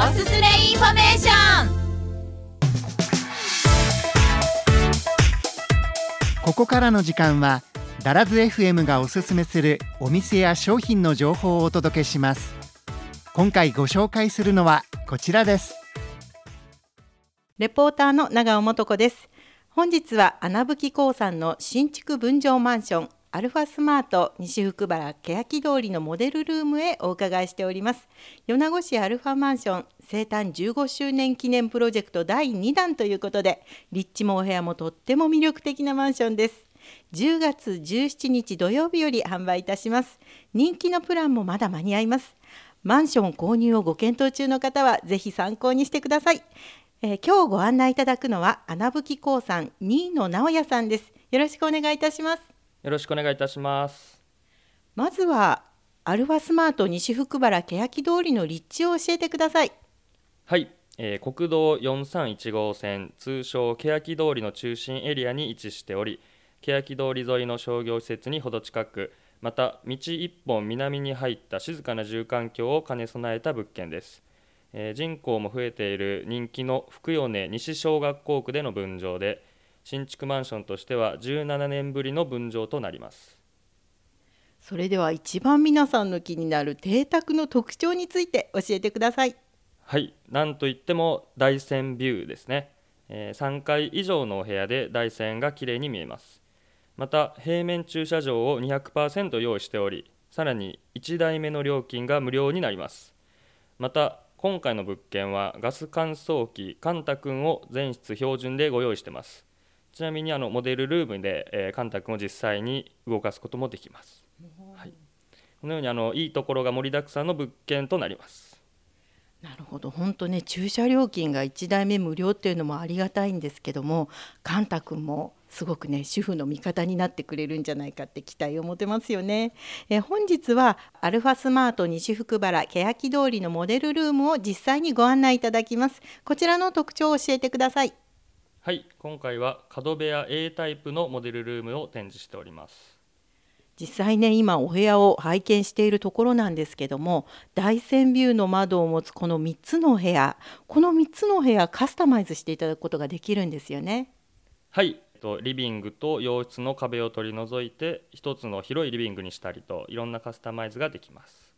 おすすめインフォメーション。ここからの時間はダラズ FM がおすすめするお店や商品の情報をお届けします。今回ご紹介するのはこちらです。レポーターの長尾素子です。本日は穴吹興産の新築分譲マンションアルファスマート西福原欅通りのモデルルームへお伺いしております。米子市アルファマンション生誕15周年記念プロジェクト第2弾ということで立地もお部屋もとっても魅力的なマンションです。10月17日土曜日より販売いたします。人気のプランもまだ間に合います。マンション購入をご検討中の方はぜひ参考にしてください、えー、今日ご案内いただくのは穴吹興産新野直也さんです。よろしくお願いいたします。よろしくお願いいたします。まずはアルファスマート西福原欅通りの立地を教えてください。はい、えー、国道431号線通称欅通りの中心エリアに位置しており欅通り沿いの商業施設にほど近くまた道一本南に入った静かな住環境を兼ね備えた物件です、えー、人口も増えている人気の福米西小学校区での分譲で新築マンションとしては17年ぶりの分譲となります。それでは一番皆さんの気になる邸宅の特徴について教えてください。はい。なんといっても大山ビューですね、えー、3階以上のお部屋で大山がきれいに見えます。また平面駐車場を200%用意しておりさらに1台目の料金が無料になります。また今回の物件はガス乾燥機カンタ君を全室標準でご用意してますちなみにあのモデルルームで、えー、カンタ君を実際に動かすこともできます、はい、このようにあのいいところが盛りだくさんの物件となりますなるほど本当ね駐車料金が1台目無料っていうのもありがたいんですけどもカンタ君もすごくね主婦の味方になってくれるんじゃないかって期待を持てますよね。え本日はアルファスマート西福原欅通りのモデルルームを実際にご案内いただきます。こちらの特徴を教えてください。はい今回は角部屋 A タイプのモデルルームを展示しております。実際ね今お部屋を拝見しているところなんですけども大山ビューの窓を持つこの3つの部屋この3つの部屋カスタマイズしていただくことができるんですよね。はいリビングと洋室の壁を取り除いて一つの広いリビングにしたりといろんなカスタマイズができます。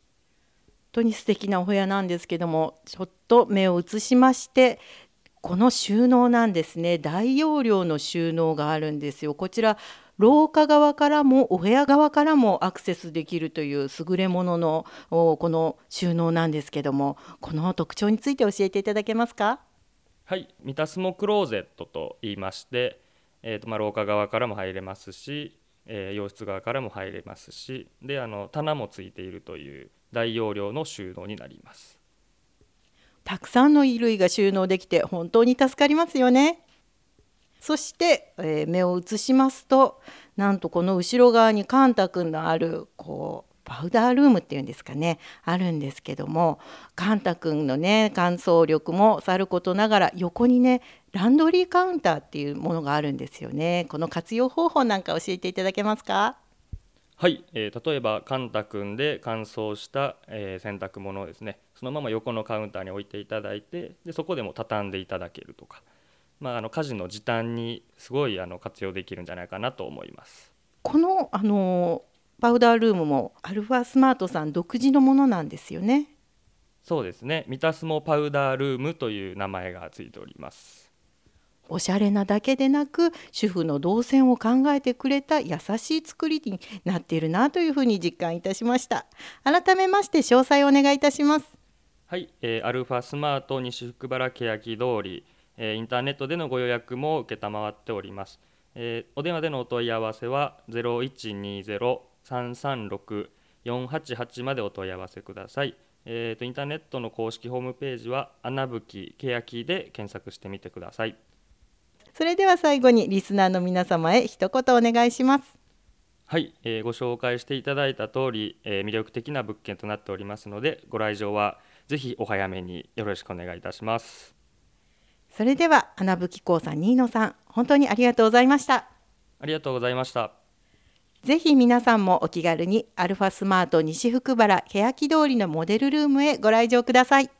本当に素敵なお部屋なんですけどもちょっと目を移しましてこの収納なんですね。大容量の収納があるんですよ。こちら廊下側からもお部屋側からもアクセスできるという優れもののこの収納なんですけどもこの特徴について教えていただけますか？はい。ミタスモクローゼットと言いまして、えーとまあ、廊下側からも入れますし、えー、洋室側からも入れますしであの棚もついているという大容量の収納になります。たくさんの衣類が収納できて本当に助かりますよね。そして、えー、目を移しますとなんとこの後ろ側にカンタ君のあるこうパウダールームっていうんですかねあるんですけどもカンタ君のね乾燥力もさることながら横にねランドリーカウンターっていうものがあるんですよねこの活用方法なんか教えていただけますか？はい、えー、例えばカンタ君で乾燥した、えー、洗濯物をですねそのまま横のカウンターに置いていただいてでそこでも畳んでいただけるとか、まあ、あの家事の時短にすごいあの活用できるんじゃないかなと思います。このあのパウダールームもアルファスマートさん独自のものなんですよね。そうですね。ミタスモパウダールームという名前がついております。おしゃれなだけでなく主婦の動線を考えてくれた優しい作りになっているなというふうに実感いたしました。改めまして詳細をお願いいたします。はい、えー、アルファスマート西福原欅通り、えー、インターネットでのご予約も承っております、えー、お電話でのお問い合わせは0120-336-488までお問い合わせください。えーと、インターネットの公式ホームページは「穴吹欅」で検索してみてください。それでは最後にリスナーの皆様へ一言お願いします。はい、えー、ご紹介していただいた通り、えー、魅力的な物件となっておりますのでご来場はぜひお早めによろしくお願いいたします。それでは穴吹興さん新野さん本当にありがとうございました。ありがとうございました。ぜひ皆さんもお気軽にアルファスマート西福原欅通りのモデルルームへご来場ください